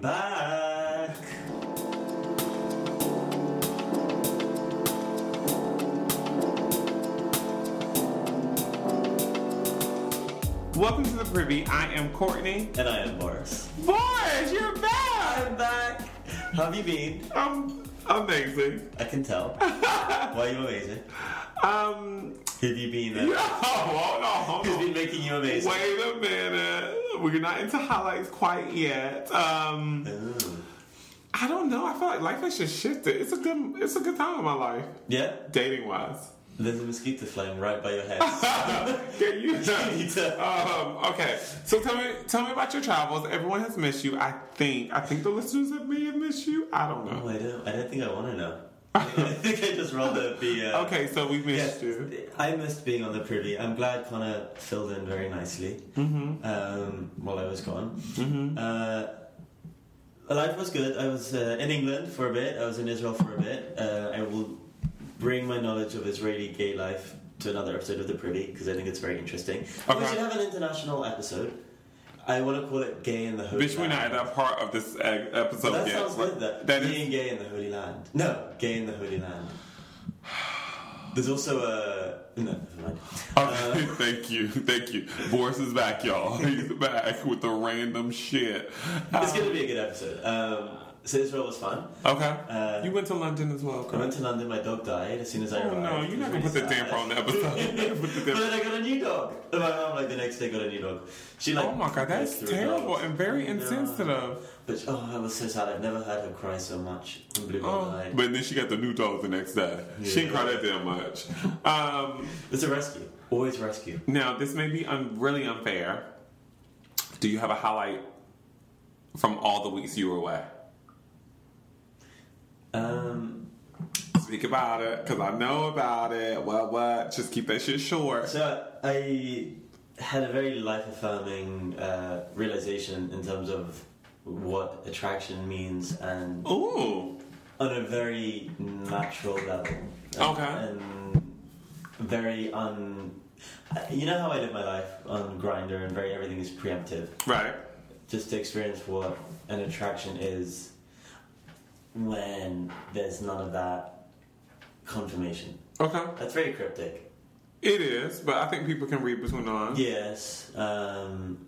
Back. Welcome to the privy. I am Courtney. And I am Boris. Boris, you're back. I'm back. How have you been? I'm amazing. I can tell. Why are you amazing? Um, have you been? Uh, hold on, hold who's on. been making you amazing? Wait a minute. We're not into highlights quite yet. Um, I don't know. I feel like life has just shifted. It's a good. It's a good time in my life, Yeah? dating wise. There's a mosquito flying right by your head. You? um, okay. So tell me, tell me about your travels. Everyone has missed you. I think. I think the listeners have may have missed you. I don't know. oh, I don't, I don't think I want to know. I think I just rather be. Uh, Okay, so we missed Yes, you. I missed being on the privy. I'm glad Connor filled in very nicely um, while I was gone. Uh, life was good. I was uh, in England for a bit. I was in Israel for a bit. Uh, I will bring my knowledge of Israeli gay life to another episode of the privy because I think it's very interesting. We should have an international episode. I want to call it "Gay in the Holy Bitch, we're not at that part of this uh, episode that yet. sounds good. That, that is being gay in the Holy Land. No, gay in the Holy Land. There's also a no. Never mind. Okay, thank you, thank you. Boris is back, y'all. He's back with the random shit. It's gonna be a good episode. Um, so Israel was fun. Okay, Uh, you went to London as well. I went to London. My dog died as soon as I Oh arrived. no, you're not gonna put the damper on the episode. You're not gonna put the But then I got a new dog. And my mom, like the next day, got a new dog. She like. Oh my god, that's terrible dogs. and very insensitive. But oh, I was so sad. I've never heard her cry so much Oh, but then she got the new dog the next day. She didn't cry that damn much. Um, It's a rescue. Always rescue. now, this may be un- really unfair. Do you have a highlight from all the weeks you were away? Um, Speak about it, because I know about it. What, what? Just keep that shit short. So I had a very life affirming uh, realization in terms of what attraction means and Ooh. on a very natural level. Okay. And very un. You know how I live my life on Grindr and very everything is preemptive. Right. Just to experience what an attraction is when there's none of that confirmation. Okay. That's very cryptic. It is, but I think people can read between the lines. Yes. Um,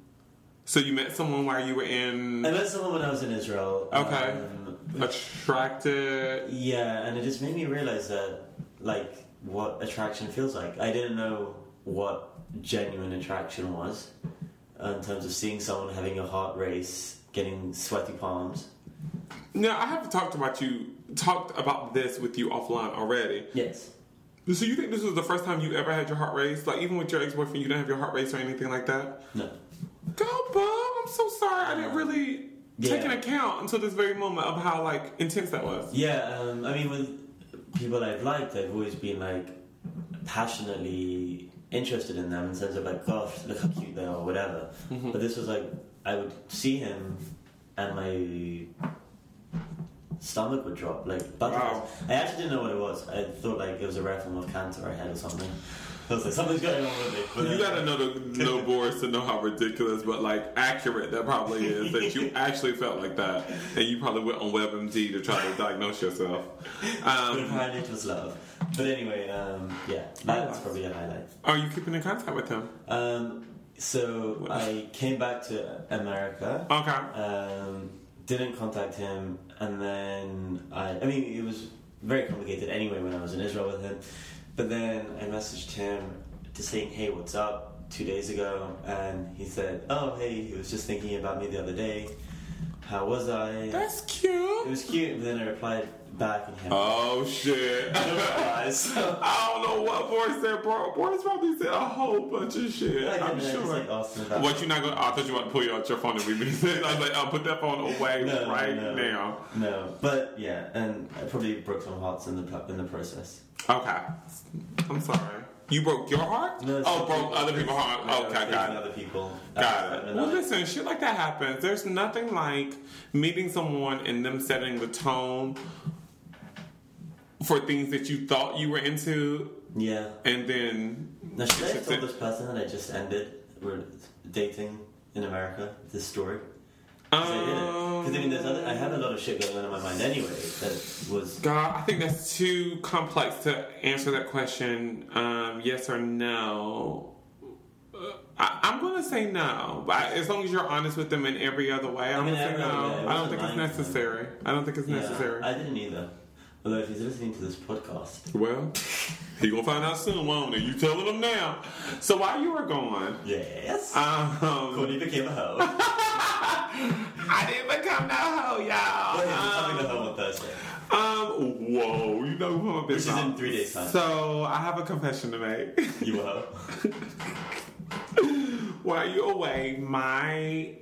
So you met someone while you were in I met someone when I was in Israel. Okay. Um, attracted. yeah, and it just made me realize that, like, what attraction feels like. I didn't know what genuine attraction was in terms of seeing someone having a heart race, getting sweaty palms. Now I have talked about you talked about this with you offline already. Yes. So you think this was the first time you ever had your heart raced? Like even with your ex boyfriend, you didn't have your heart raced or anything like that? No. Go, bub. I'm so sorry. I didn't really take an account until this very moment of how like intense that was. Yeah, um, I mean, with people I've liked, I've always been like passionately interested in them in terms of like, gosh, look how cute they are, or whatever. But this was like, I would see him, and my stomach would drop, like butterflies. Wow. I actually didn't know what it was. I thought like it was a rare form of cancer I had or something. I was like, something's going on with me. But You gotta know the know Boris to know how ridiculous, but like accurate that probably is that you actually felt like that, and you probably went on WebMD to try to diagnose yourself. But Um, apparently it was love. But anyway, um, yeah, that's probably a highlight. are you keeping in contact with him? Um, so I came back to America. Okay. Um, didn't contact him, and then I. I mean, it was very complicated anyway when I was in Israel with him. But then I messaged him to saying, "Hey, what's up?" Two days ago, and he said, "Oh, hey, he was just thinking about me the other day. How was I?" That's cute. it was cute. But then I replied back, and he had Oh shit. no replies. So I don't know what Boris said, bro. Boris probably said a whole bunch of shit. I I'm didn't, I just, sure. like, asked him about What you not gonna? I thought you want to pull out your phone and read me. I was like, I'll put that phone away No, right no. now. No, but yeah, and I probably broke some hearts in the in the process. Okay. I'm sorry. You broke your heart? No, oh, broke people- other people's heart. I okay, got it. Other people. Got it. Well, listen, shit like that happens. There's nothing like meeting someone and them setting the tone for things that you thought you were into, Yeah. and then Now, should I told this person that I just ended? We're dating in America. This story. Because I mean, there's other, I have a lot of shit going on in my mind anyway. That was God, I think that's too complex to answer that question. Um, yes or no. Uh, I, I'm going to say no, but I, as long as you're honest with them in every other way, I'm mean, going to say no. I don't think it's necessary. I don't think it's yeah, necessary. I didn't either. Although if he's listening to this podcast, well, he gonna find out soon, won't he? You telling him now. So while you were gone, yes, um, Courtney became a hoe. I didn't become no hoe, y'all. Well, he's becoming a hoe on Thursday, Um, whoa, you know who I'm which is in three days' time. So I have a confession to make. You hoe? While you're away, my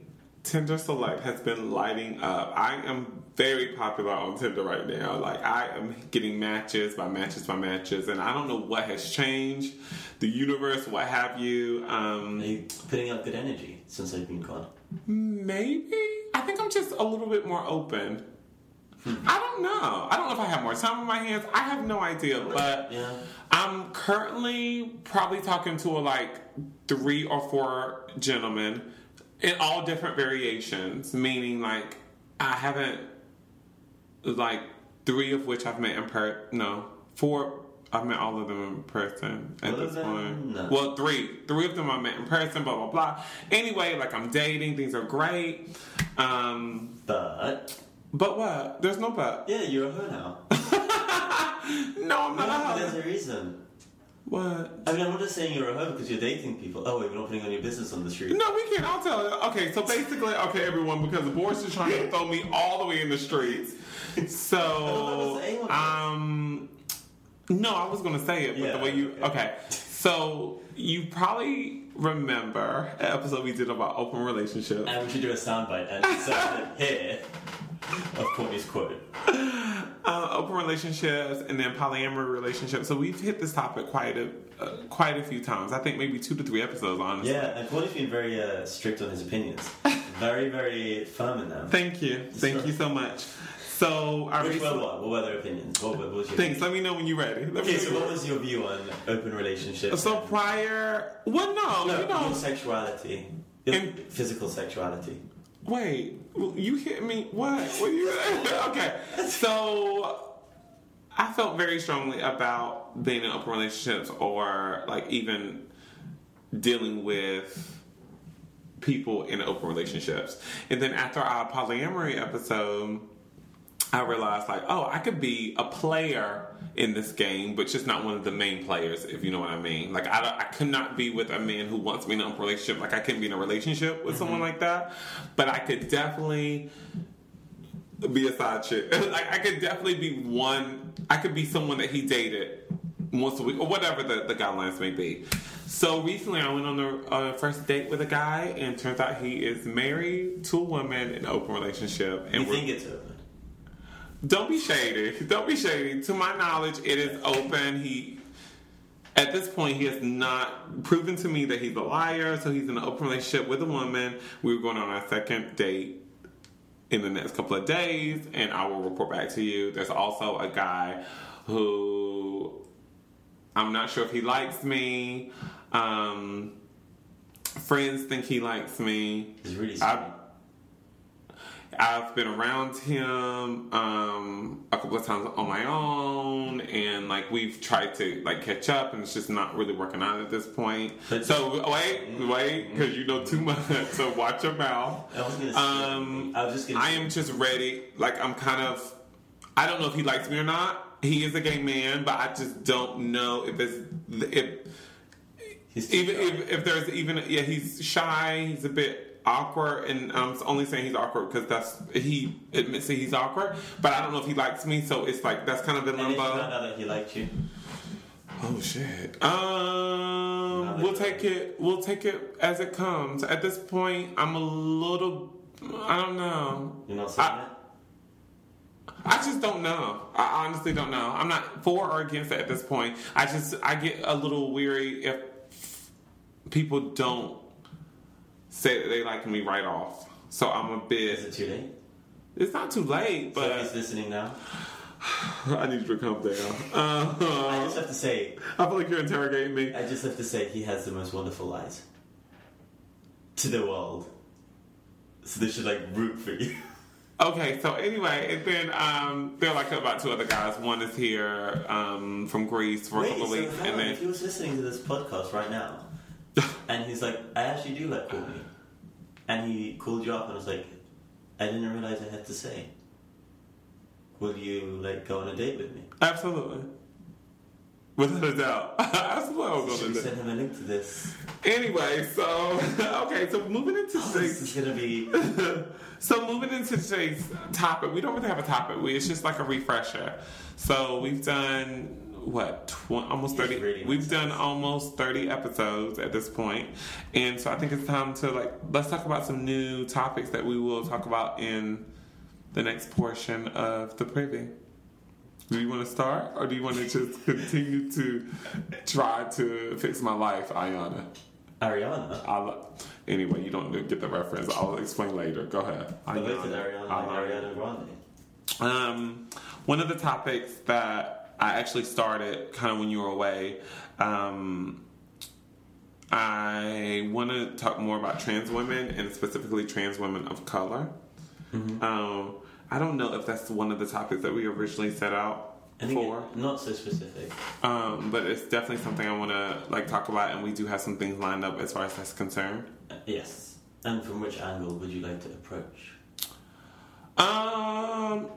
Tinder Select has been lighting up. I am very popular on Tinder right now. Like I am getting matches by matches by matches, and I don't know what has changed, the universe, what have you. Um, Are you putting out good energy since I've been gone? Maybe I think I'm just a little bit more open. Hmm. I don't know. I don't know if I have more time on my hands. I have no idea, but Yeah. I'm currently probably talking to a, like three or four gentlemen in all different variations, meaning like I haven't like three of which I've met in per no four I've met all of them in person at this point. No. Well, three, three of them I met in person. Blah blah blah. Anyway, like I'm dating, things are great. Um, But but what? There's no but. yeah, you're a hoe now. No, I'm not. but a there's a reason. What? I mean, I'm not just saying you're a hoe because you're dating people. Oh, wait, we're not putting on your business on the street. No, we can't. I'll tell you. Okay, so basically, okay, everyone, because the Boris is trying to throw me all the way in the streets. So, was saying one. um, no, I was gonna say it, but Yeah, the way you, okay. okay, so you probably remember an episode we did about open relationships. And we should do a soundbite and insert it here of Courtney's quote. uh, open relationships and then polyamory relationships. So we've hit this topic quite a uh, quite a few times. I think maybe two to three episodes, honestly. Yeah, and Courtney's been very uh, strict on his opinions. very, very firm in them. Thank you, thank you so much. So I Which recently, what? What were their opinions? What, what was your thanks. Let me know when you're ready. Let Okay, so what was your view on open relationships? So prior, well, no, no, you know, sexuality. In- physical sexuality. wait, you hit me. What? What you? okay, so I felt very strongly about being in open relationships or like even dealing with people in open relationships, and then after our polyamory episode. I realized like, oh, I could be a player in this game, but just not one of the main players, if you know what I mean. Like, I, I could not be with a man who wants me in a relationship. Like, I couldn't be in a relationship with someone like that, but I could definitely be a side chick. like, I could definitely be one. I could be someone that he dated once a week or whatever the, the guidelines may be. So recently, I went on a uh, first date with a guy, and turns out he is married to a woman in an open relationship. And You we're- think it's open? Don't be shady. Don't be shady. To my knowledge, it is open. He, at this point, he has not proven to me that he's a liar. So he's in an open relationship with a woman. We were going on our second date in the next couple of days, and I will report back to you. There's also a guy who I'm not sure if he likes me. Um, friends think he likes me. It's really sweet. I, I've been around him um, a couple of times on my own, and like we've tried to like catch up, and it's just not really working out at this point. But- so wait, wait, because you know too much. So watch your mouth. I was gonna Um, I was just gonna I am just ready. Like I'm kind of. I don't know if he likes me or not. He is a gay man, but I just don't know if it's if He's even if, if there's even yeah he's shy he's a bit awkward and i'm only saying he's awkward because that's he admits that he's awkward but i don't know if he likes me so it's like that's kind of in And then you found limbo out that he liked you. oh shit um we'll take it we'll take it as it comes at this point i'm a little i don't know You're not saying I- that? I just don't know. I honestly don't know. I'm not for or against it at this point. I just I get a little weary if people don't say that they like me right off. So I'm a bit. Is it too late? It's not too late, So he's listening now. I need you to calm down. I Uh, just have to say, I feel like you're interrogating me. I just have to say, he has the most wonderful eyes to the world. So they should like root for you. Okay, so anyway, and then um, there are like about two other guys. One is here um, from Greece for Wait, a couple so of weeks, and then if he was listening to this podcast right now, and he's like, I actually do like Courtney, and he called you up and was like, I didn't realize I had to say. Will you like go on a date with me? absolutely, without a doubt, absolutely, I'll go we send him a link to this? Anyway, so okay, so moving into Oh, is gonna be. so moving into today's topic, we don't really have a topic. We it's just like a refresher. So we've done what tw- almost thirty. really we've makes done sense. almost thirty episodes at this point, and so I think it's time to like let's talk about some new topics that we will talk about in the next portion of the Privy. Do you want to start, or do you want to just continue to try to fix my life, Ayana? Ariana. I'll, anyway, you don't get the reference. I'll explain later. Go ahead. I looked Ayana. Ariana. Ariana Grande. Um, one of the topics that I actually started kind of when you were away, um, I want to talk more about trans women and specifically trans women of color. Um, I don't know if that's one of the topics that we originally set out for. it, not so specific. Um, but it's definitely something I want to like talk about, and we do have some things lined up as far as that's concerned. Uh, yes. And from which angle would you like to approach? Um,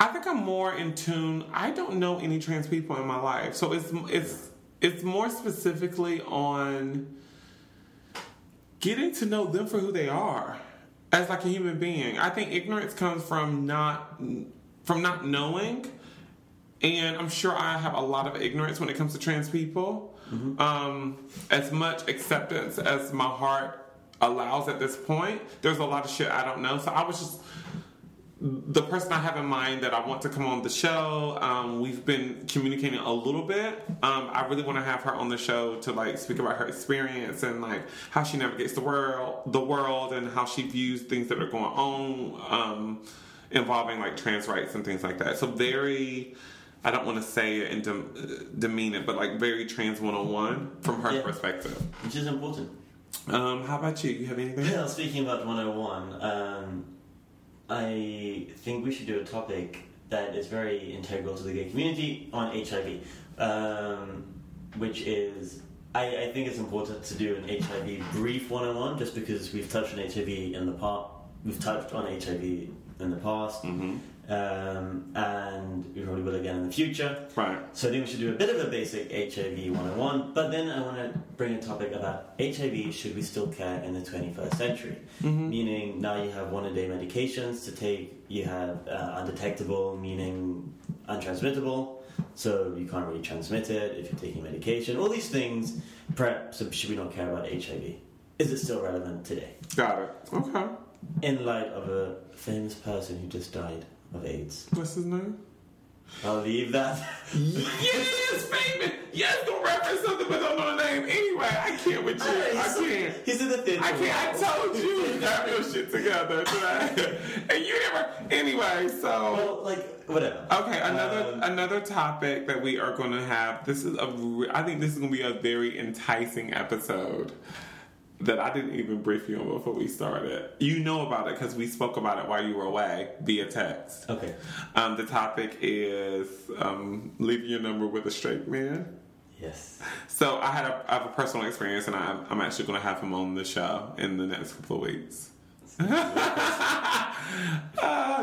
I think I'm more in tune. I don't know any trans people in my life, so it's it's it's more specifically on getting to know them for who they are as like a human being. I think ignorance comes from not from not knowing, and I'm sure I have a lot of ignorance when it comes to trans people. Um, as much acceptance as my heart allows at this point, there's a lot of shit I don't know. So I was just the person I have in mind that I want to come on the show. Um, we've been communicating a little bit. Um, I really want to have her on the show to like speak about her experience and like how she navigates the world, the world, and how she views things that are going on um, involving like trans rights and things like that. So very. I don't want to say it and dem- demean it, but like very trans one on one from her Yeah. perspective. Which is important. Um, how about you? You have anything? Well, speaking about 101, um, I think we should do a topic that is very integral to the gay community on HIV, um, which is. I, I think it's important to do an HIV brief 101 just because we've touched on HIV in the past. We've touched on HIV in the past, hmm um, and we probably will again in the future. Right. So I think we should do a bit of a basic HIV 101, but then I want to bring a topic about HIV should we still care in the 21st century? Meaning now you have one a day medications to take, you have uh, undetectable, meaning untransmittable, so you can't really transmit it if you're taking medication. All these things, perhaps so should we not care about HIV? Is it still relevant today? Got it. Okay. In light of a famous person who just died of AIDS. What's his name? I'll leave that. Yes, famous. Yes, don't reference something but don't know the name. Anyway, I can't with you. I can't. He's in the theater. I can't. I told you to have your shit together and you never. Anyway, so Well, like whatever. okay, another Um, another topic that we are going to have. This is a. I think this is going to be a very enticing episode. That I didn't even brief you on before we started. You know about it because we spoke about it while you were away via text. Okay. Um, the topic is um, leaving your number with a straight man. Yes. So I had a, I have a personal experience, and I'm, I'm actually going to have him on the show in the next couple of weeks. Uh,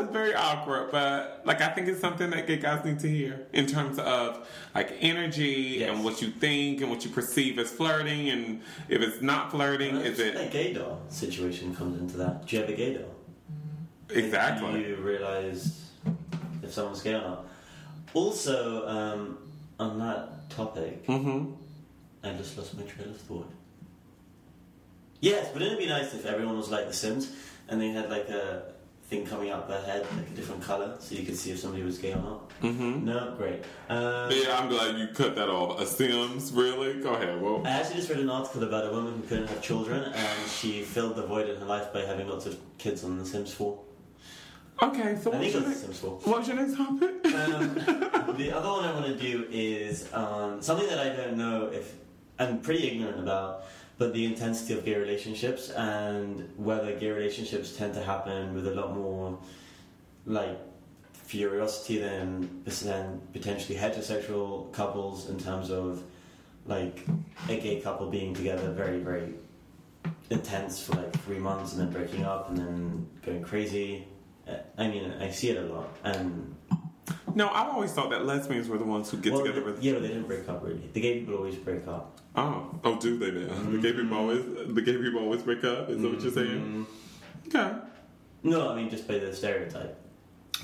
it's very awkward, but like I think it's something that gay guys need to hear in terms of like energy Yes. and what you think and what you perceive as flirting, and if it's not flirting, Well, is it A gaydar situation comes into that. Do you have a gaydar? exactly? Do you realize if someone's gay or not? Also, um, on that topic, Mm-hmm. I just lost my trail of thought. Yes, wouldn't it be nice if everyone was like The Sims and they had like a thing coming out their head, like a different color, so you could see if somebody was gay or not? Mm-hmm. No, great. Um, Yeah, I'm glad you cut that off. A Sims, really? Go ahead. Well, I actually just read an article about a woman who couldn't have children and she filled the void in her life by having lots of kids on The Sims 4. okay. So I what's think your it next? The Sims 4. What's your next topic? Um, the other one I want to do is um, something that I don't know if I'm pretty ignorant about, but the intensity of gay relationships and whether gay relationships tend to happen with a lot more like furiosity than, potentially heterosexual couples in terms of like a gay couple being together very very intense for like three months and then breaking up and then going crazy. I mean, I see it a lot. And No, I've always thought that lesbians were the ones who get well, together with. yeah, but they didn't break up really. The gay people always break up. Oh, oh, do they now? The gay people always, the gay people always break up. Is that what you're saying? Mm, Okay, No, I mean just by the stereotype.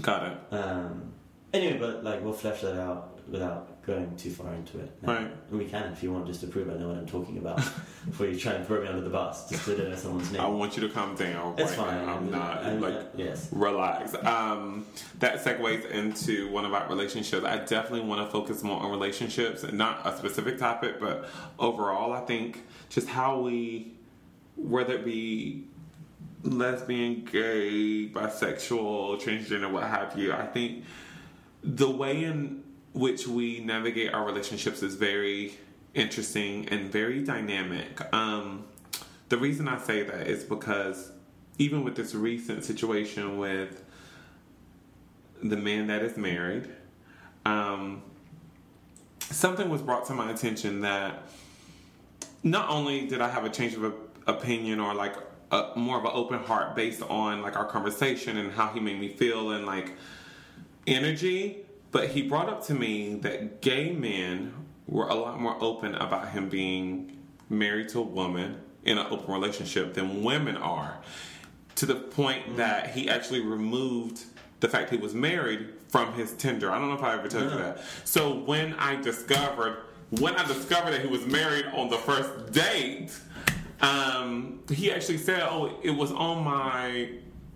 got it. Um, anyway, but like we'll flesh that out without going too far into it. now. Right. And we can if you want, just to prove I know what I'm talking about. before you try and throw me under the bus, just to know someone's name. I want you to calm down. it's right fine. now. I'm not I'm- like. uh, yes. Relax. Um, that segues into one about relationships. I definitely want to focus more on relationships, not a specific topic, but overall, I think just how we, whether it be lesbian, gay, bisexual, transgender, what have you, I think the way in which we navigate our relationships is very interesting and very dynamic. Um, the reason I say that is because even with this recent situation with the man that is married, um, something was brought to my attention that not only did I have a change of opinion or like a, more of an open heart based on like our conversation and how he made me feel and like energy, but he brought up to me that gay men were a lot more open about him being married to a woman in an open relationship than women are. To the point that he actually removed the fact he was married from his Tinder. I don't know if I ever told you that. So when I discovered when I discovered that he was married on the first date, um, he actually said, "Oh, it was on my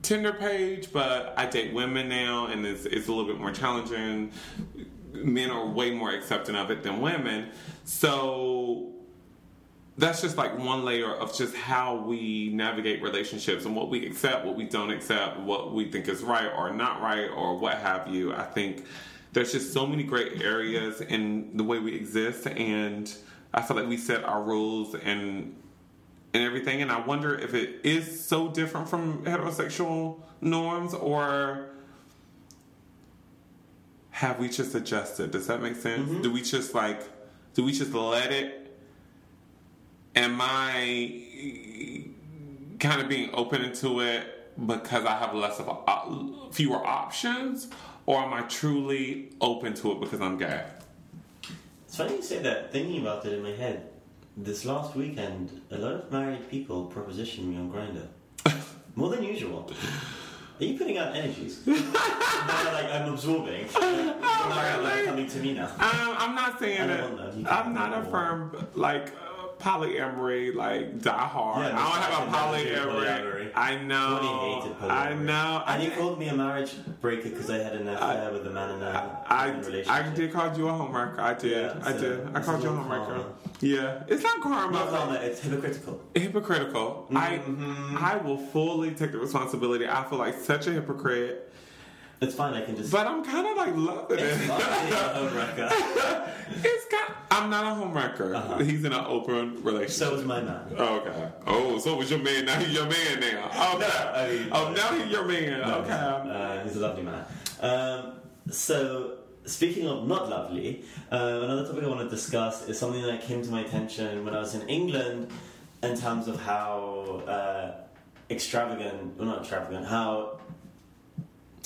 Tinder page, but I date women now, and it's, it's a little bit more challenging. Men are way more accepting of it than women, so." That's just like one layer of just how we navigate relationships and what we accept, what we don't accept, what we think is right or not right, or what have you. I think there's just so many great areas in the way we exist, and I feel like we set our rules and and everything. And I wonder if it is so different from heterosexual norms, or have we just adjusted? Does that make sense? Mm-hmm. Do we just like, do we just let it? Am I kind of being open to it because I have less of a, uh, fewer options, or am I truly open to it because I'm gay? It's funny you say that. Thinking about it in my head, this last weekend, a lot of married people propositioned me on Grindr, more than usual. Are you putting out energies? no, like I'm absorbing. Like, really? coming to me now. Um, I'm not saying I that. don't know. You I'm not a firm like polyamory, like die hard. Yeah, I don't have a Polyamory. polyamory. I know. Tony hated polyamory. I know. And I, called me a marriage breaker because I had an affair with a man in a, I, in a relationship. I did call you a homewrecker. I did. Yeah, I did. I called you a homewrecker. Yeah, it's not karma. Not karma, it's hypocritical. hypocritical. Mhm. I I will fully take the responsibility. I feel like such a hypocrite, It's fine, I can just. but I'm kind of like loving it's it. not a home wrecker. it's kind. I'm not a homewrecker. Uh-huh. He's in an open relationship. So was my man. Okay. Oh, so was your man? Now he's your man now. Okay. I mean- oh, now he's your man. No, okay. Uh, he's a lovely man. Um, so, speaking of not lovely, uh, another topic I want to discuss is something that came to my attention when I was in England in terms of how uh, extravagant, well, not extravagant, how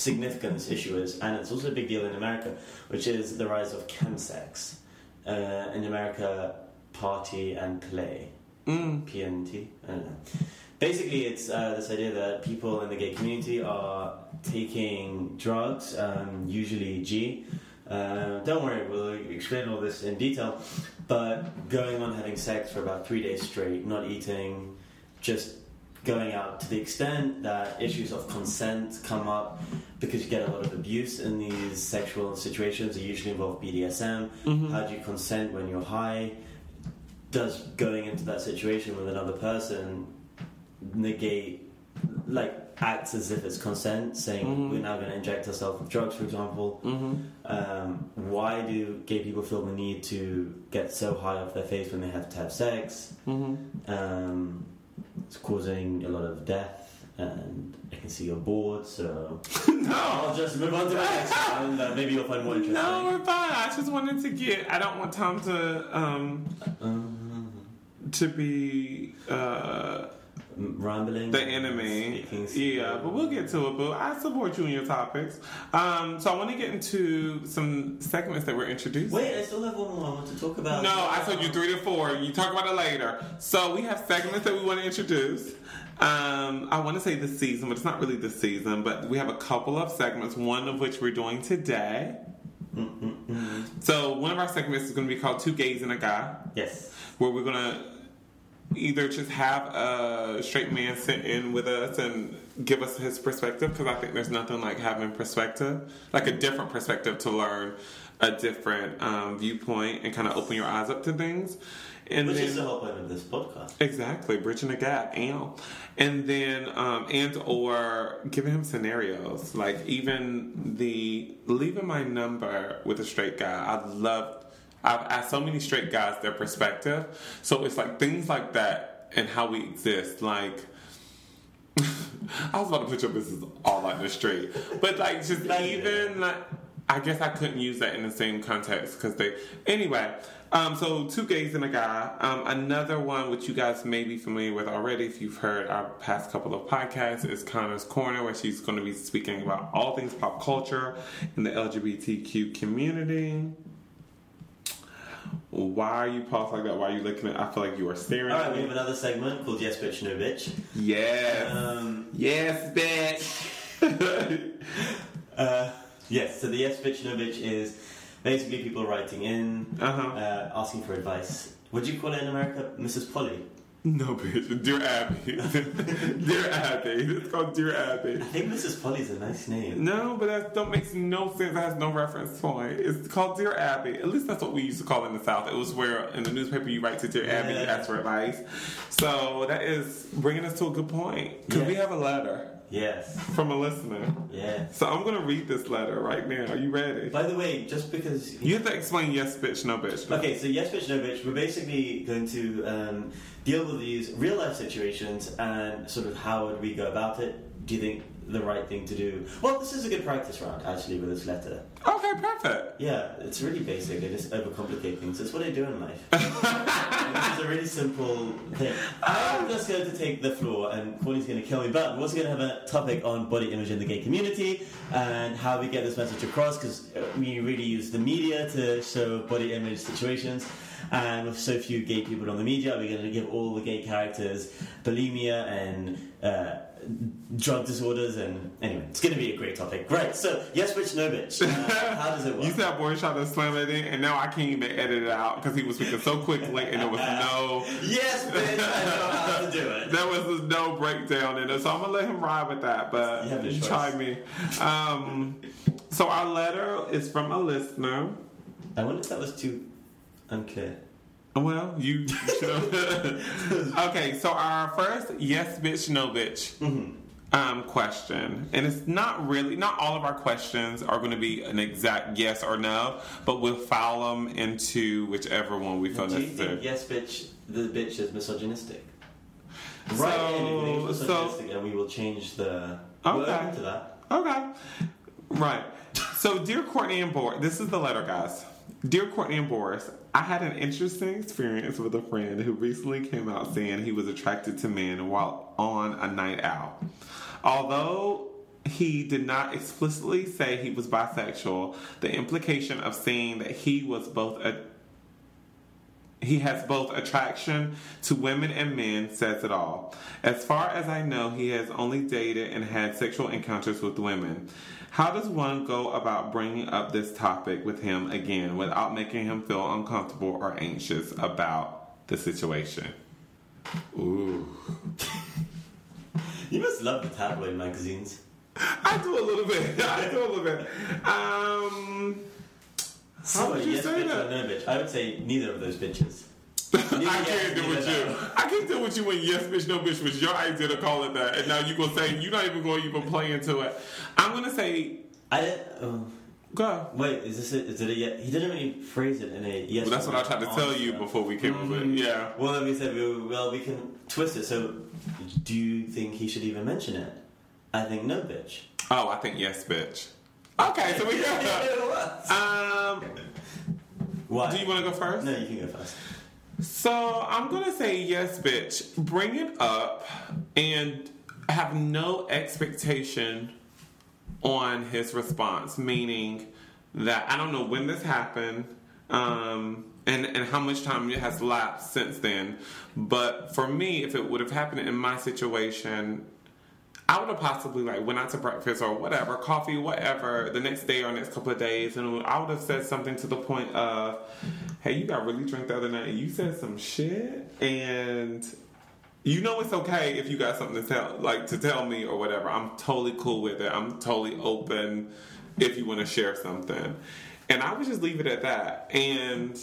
significant this issue is, and it's also a big deal in America, which is the rise of chemsex. Uh, in America, party and play. Mm. PNP. I don't know. Basically, it's uh, this idea that people in the gay community are taking drugs, um, usually G. Uh, don't worry, we'll explain all this in detail. But going on having sex for about three days straight, not eating, just going out to the extent that issues of consent come up because you get a lot of abuse in these sexual situations. They usually involve BDSM. How do you consent when you're high? Does going into that situation with another person negate, like, acts as if it's consent, saying Mhm. we're now going to inject ourselves with drugs, for example. Mm-hmm. Um, why do gay people feel the need to get so high off their face when they have to have sex? Mm-hmm. Um, it's causing a lot of death, and I can see you're bored, so no. I'll just move on to the next one, and uh, maybe you'll find more interesting. No, we're fine. I just wanted to get. I don't want Tom to um Um, to be uh rambling. the enemy. Yeah, but we'll get to it. But I support you in your topics. Um, so I want to get into some segments that we're introducing. Wait, I still have one more I want to talk about. No, I told you three to four. You talk about it later. So we have segments that we want to introduce. Um, I want to say this season, but it's not really this season. But we have a couple of segments. One of which we're doing today. Mm-mm-mm. So one of our segments is going to be called Two Gays and a Guy, Yes. where we're going to either just have a straight man sit in with us and give us his perspective because I think there's nothing like having perspective, like a different perspective to learn a different um, viewpoint and kind of open your eyes up to things. And Which then, is the whole point of this podcast. Exactly, bridging the gap, and and then um, and or giving him scenarios like even the leaving my number with a straight guy. I love. I've asked so many straight guys their perspective, so it's like things like that and how we exist. Like I was about to put your business all out the street, but like just you. even like I guess I couldn't use that in the same context because they anyway. Um, so two gays and a guy. Um, another one which you guys may be familiar with already if you've heard our past couple of podcasts is Connor's Corner, where she's going to be speaking about all things pop culture in the LGBTQ community. Why are you paused like that? Why are you looking at? I feel like you are staring Alright, at we have another segment called Yes Bitch No Bitch. Yes, Um, yes, bitch. uh, yes, so the Yes Bitch No Bitch is basically people writing in, uh-huh. uh, asking for advice. Would you call it in America Mrs. Polly? No, bitch. Dear Abby. Dear Abby. It's called Dear Abby. I think Mrs. Polly's a nice name. No, but that don't makes no sense. That has no reference point. It's called Dear Abby. At least that's what we used to call it in the South. It was where in the newspaper you write to Dear Abby, you ask for advice. So that is bringing us to a good point because Yeah. we have a letter Yes, from a listener. yes. So I'm gonna read this letter right now. Are you ready? By the way, just because You have to explain yes, bitch, no, bitch. Okay, so yes, bitch, no, bitch. We're basically going to um, deal with these real life situations and sort of how would we go about it. Do you think the right thing to do? Well, this is a good practice round actually with this letter. Okay, perfect. Yeah, it's really basic. They just overcomplicate things. That's what I do in life. this is a really simple thing. I'm just going to take the floor, and Courtney's going to kill me. But we're also going to have a topic on body image in the gay community and how we get this message across because we really use the media to show body image situations. And with so few gay people on the media, we're going to give all the gay characters bulimia and uh, drug disorders. And anyway, it's going to be a great topic. Right, so yes, bitch, no bitch. Uh, how does it work? You said boy shot to slam it in, and now I can't even edit it out because he was speaking so quickly, and there was no. Yes, bitch, I know how to do it. There was no breakdown in it, so I'm gonna let him ride with that. But You try me. Um, so our letter is from a listener. I wonder if that was too unclear. Well, you should. okay, so our first yes bitch no bitch Mm-hmm. um, question, and it's not really not all of our questions are going to be an exact yes or no, but we'll file them into whichever one we feel Do you necessary. think yes, bitch, the bitch is misogynistic? So- right, and if you think it's so- and we will change the. Okay. to that. Okay. Right. So, dear Courtney and Boris, this is the letter, guys. Dear Courtney and Boris, I had an interesting experience with a friend who recently came out saying he was attracted to men while on a night out. Although he did not explicitly say he was bisexual, the implication of saying that he was both a he has both attraction to women and men, says it all. As far as I know, he has only dated and had sexual encounters with women. How does one go about bringing up this topic with him again without making him feel uncomfortable or anxious about the situation? Ooh. You must love the tabloid magazines. I do a little bit. I do a little bit. Um, So, would you yes, say bitch that? or no bitch? I would say neither of those bitches. I can't deal with you. I can't deal with you when yes bitch no bitch was your idea to call it that, and now you gonna say you're not even going to even play into it. I'm gonna say. I. Oh. Go. Wait, is this it? Is it a yes? He didn't really phrase it in a yes. Well, that's what I tried to tell you before we came mm-hmm. over. Yeah. Well, then we said, well, we can twist it. So, do you think he should even mention it? I think no, bitch. Oh, I think yes, bitch. Okay, so we got. um. What? Do you want to go first? No, you can go first. So I'm gonna say yes, bitch. Bring it up and have no expectation on his response, meaning that I don't know when this happened. Um, and, and how much time it has lapsed since then. But for me, if it would have happened in my situation, I would have possibly like went out to breakfast or whatever, coffee, whatever, the next day or next couple of days, and I would have said something to the point of, "Hey, you got really drunk the other night. and You said some shit, and you know it's okay if you got something to tell, like to tell me or whatever. I'm totally cool with it. I'm totally open if you want to share something." And I would just leave it at that, and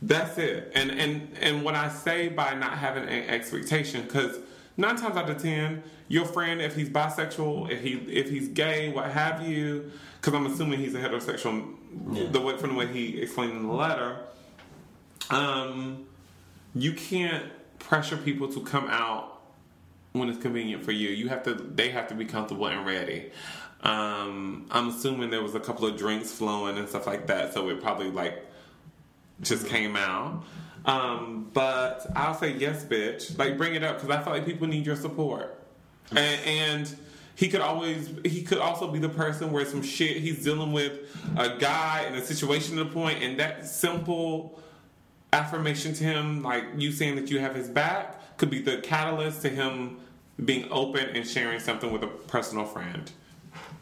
that's it. And and and what I say by not having an expectation, because nine times out of ten your friend if he's bisexual, if he if he's gay, what have you. Because I'm assuming he's a heterosexual. Yeah. The way from the way he explained in the letter, um, you can't pressure people to come out when it's convenient for you. You have to. They have to be comfortable and ready. Um, I'm assuming there was a couple of drinks flowing and stuff like that, so it probably like just came out. Um, but I'll say yes, bitch. Like bring it up because I feel like people need your support. And, and he could always he could also be the person where some shit he's dealing with a guy in a situation to the point and that simple affirmation to him like you saying that you have his back could be the catalyst to him being open and sharing something with a personal friend.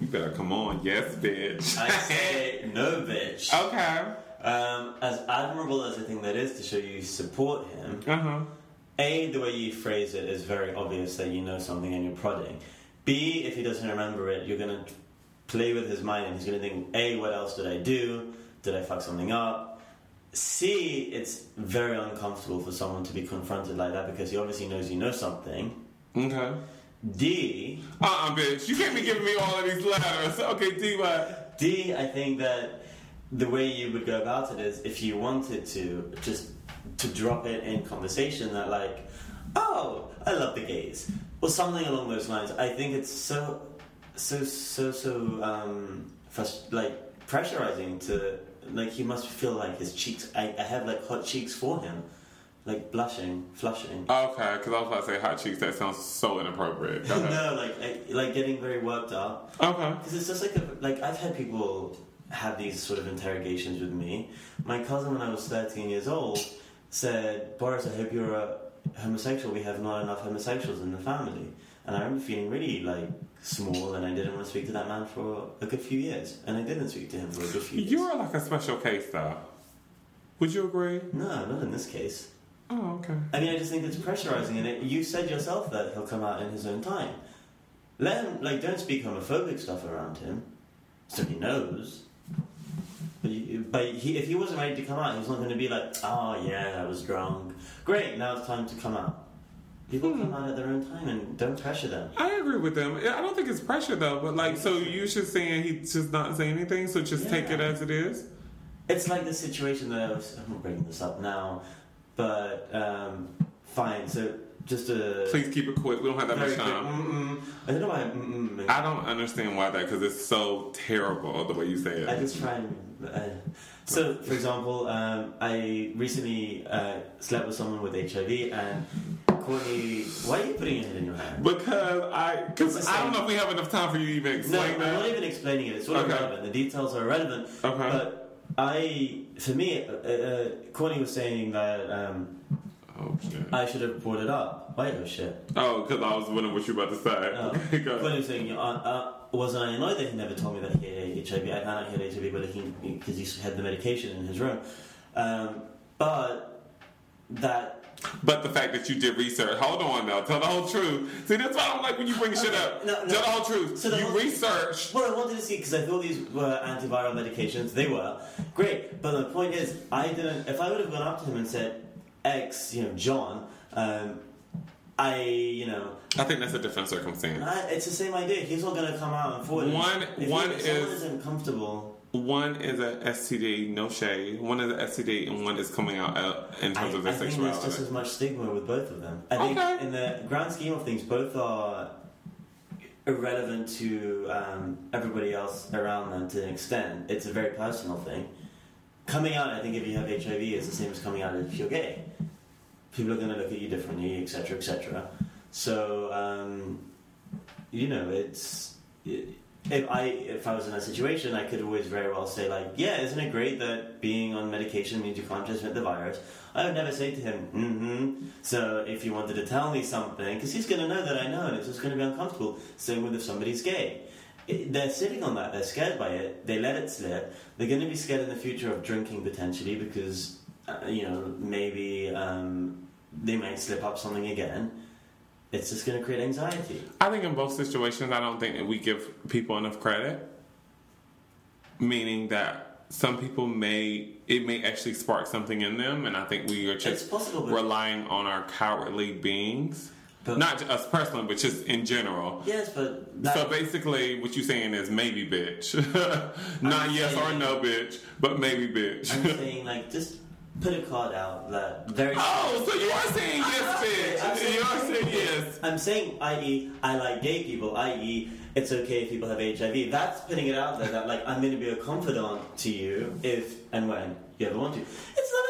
You better come on. Yes bitch. I say no bitch. Okay um, as admirable as i think that is to show you support him uh-huh a, the way you phrase it is very obvious that you know something and you're prodding. B, if he doesn't remember it, you're going to play with his mind and he's going to think, A, what else did I do? Did I fuck something up? C, it's very uncomfortable for someone to be confronted like that because he obviously knows you know something. Okay. D. Uh uh bitch. You can't be giving me all of these letters. Okay, D, what? D, I think that the way you would go about it is if you wanted to, just to drop it in conversation that like, oh, I love the gays, or something along those lines. I think it's so, so, so, so, um, frust- like pressurizing to like he must feel like his cheeks. I, I have like hot cheeks for him. Like blushing, flushing. Okay, because I was about to say hot cheeks. That sounds so inappropriate. no, like I, like getting very worked up. Okay. Because it's just like a, like I've had people have these sort of interrogations with me. My cousin, when I was thirteen years old, said, Boris, I hope you're a homosexual. We have not enough homosexuals in the family. And I remember feeling really like small, and I didn't want to speak to that man for a good few years. And I didn't speak to him for a good few years. You're like a special case, though. Would you agree? No, not in this case. Oh, okay. I mean, I just think it's pressurizing, and it, you said yourself that he'll come out in his own time. Let him, like, don't speak homophobic stuff around him, so he knows. But, but he, if he wasn't ready to come out, he was not going to be like, oh yeah, I was drunk. Great, now it's time to come out. People hmm. come out at their own time and don't pressure them. I agree with them. I don't think it's pressure though, but like, so you're just saying he's just not saying anything, so just yeah. take it as it is? It's like the situation that I was, I'm not bringing this up now, but um, fine. So just a. Please keep it quick. We don't have that much time. Mm-mm. I don't know why. Mm-mm. I don't understand why that because it's so terrible the way you say it. I just try and. Uh, so, for example, um, I recently uh, slept with someone with HIV, and Courtney, why are you putting head in your hand? Because I, because I don't know if we have enough time for you to even explain no, that. I'm not even explaining it. It's all okay. irrelevant. The details are irrelevant. Okay. But I, for me, uh, uh, Courtney was saying that. Um! I should have brought it up. Why oh shit? Oh, because I was wondering what you were about to say. Oh. Okay, When he was uh, uh, wasn't I annoyed that he never told me that he had HIV? I found out he had HIV, but he because he had the medication in his room. Um, but that but the fact that you did research, hold on now, tell the whole truth. See, that's why I don't like when you bring shit up. No, no. Tell the whole truth. So the you researched. Well, I wanted to see because I thought these were antiviral medications. They were great, but the point is, I didn't. If I would have gone up to him and said, ex, you know, John, um, I, you know, I think that's a different circumstance. I, it's the same idea. He's all going to come out and forward. One- if one he, if is- isn't comfortable. One is a STD, no shade. One is a STD, and one is coming out uh, in I, terms of I their think there's just as much stigma with both of them. I think, Okay. in the grand scheme of things, both are irrelevant to um, everybody else around them to an extent. It's a very personal thing. Coming out, I think, if you have HIV, is the same as coming out if you're gay. People are going to look at you differently, etc., etc. So, um, you know, it's if I if I was in that situation, I could always very well say like, yeah, isn't it great that being on medication means you can't transmit the virus? I would never say to him, mm-hmm. So if you wanted to tell me something, because he's going to know that I know, and it's just going to be uncomfortable. Same with if somebody's gay. It, they're sitting on that. They're scared by it. They let it slip. They're going to be scared in the future of drinking potentially because uh, you know maybe um, they might slip up something again. It's just going to create anxiety. I think in both situations, I don't think that we give people enough credit. Meaning that some people may, it may actually spark something in them, and I think we are just possible, relying on our cowardly beings. But- Not just us personally, but just in general. yes, but So basically, what you're saying is maybe bitch. Not I'm yes or no bitch, but maybe bitch. I'm saying like just put a card out that very. oh, so you are saying yes, bitch. You are saying yes. I'm saying, i.e., I like gay people, i.e., it's okay if people have HIV. That's putting it out there that, like, I'm going to be a confidant to you if and when you ever want to. It's your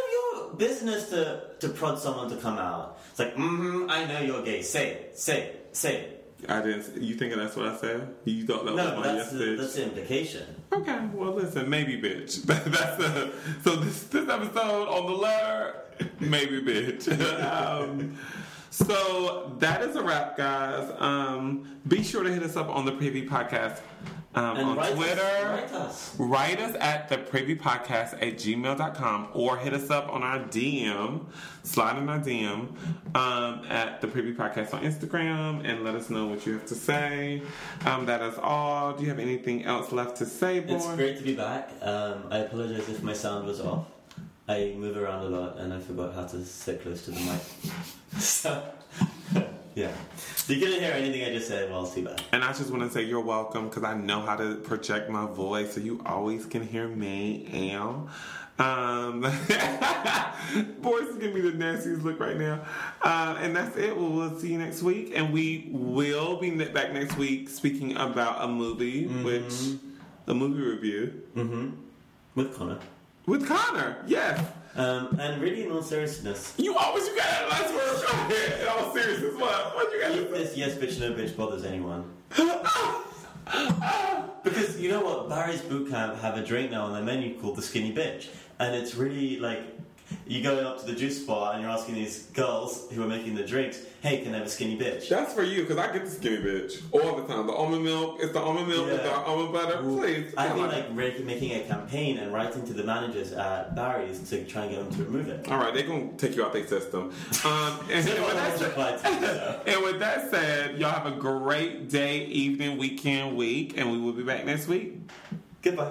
business to, to prod someone to come out. It's like, mm-hmm, I know you're gay. Say it, say it, say it. I didn't. You thinking that's what I said? You thought that No, was my that's yes, the, that's the implication. Okay, well, listen, maybe bitch. That's a, so this this episode on the letter, maybe bitch. um, so that is a wrap, guys. Um, be sure to hit us up on the Privy Podcast um, on write Twitter. Us, write us. Write us at the privy podcast at gmail.com or hit us up on our DM, slide in our DM um, at the privy podcast on Instagram and let us know what you have to say. Um, that is all. Do you have anything else left to say, boy? It's great to be back. Um, I apologize if my sound was off. I move around a lot and I forgot how to sit close to the mic. so, yeah. You couldn't hear anything I just said, well, it's too bad. And I just want to say you're welcome because I know how to project my voice so you always can hear me. Am. Um, Boris is giving me the nastiest look right now. Uh, and that's it. Well, we'll see you next week. And we will be back next week speaking about a movie, which, a movie review Mm-hmm. With Connor. With Connor. Yes. Um, and really, in all seriousness, You always, you got that last word. Go ahead. In all seriousness, what? What you got if this yes bitch, no bitch bothers anyone. because you know what? Barry's Boot Camp have a drink now on their menu called the Skinny Bitch. And it's really like you go up to the juice bar and you're asking these girls who are making the drinks, hey, can I have a skinny bitch? That's for you because I get the skinny bitch all the time. The almond milk, it's the almond milk, it's the almond butter. Please, come been like making a campaign and writing to the managers at Barry's to try and get them to remove it. All right, they're gonna take you out their system. Um, and, and with and with that said, y'all have a great day, evening, weekend, week, and we will be back next week. Goodbye.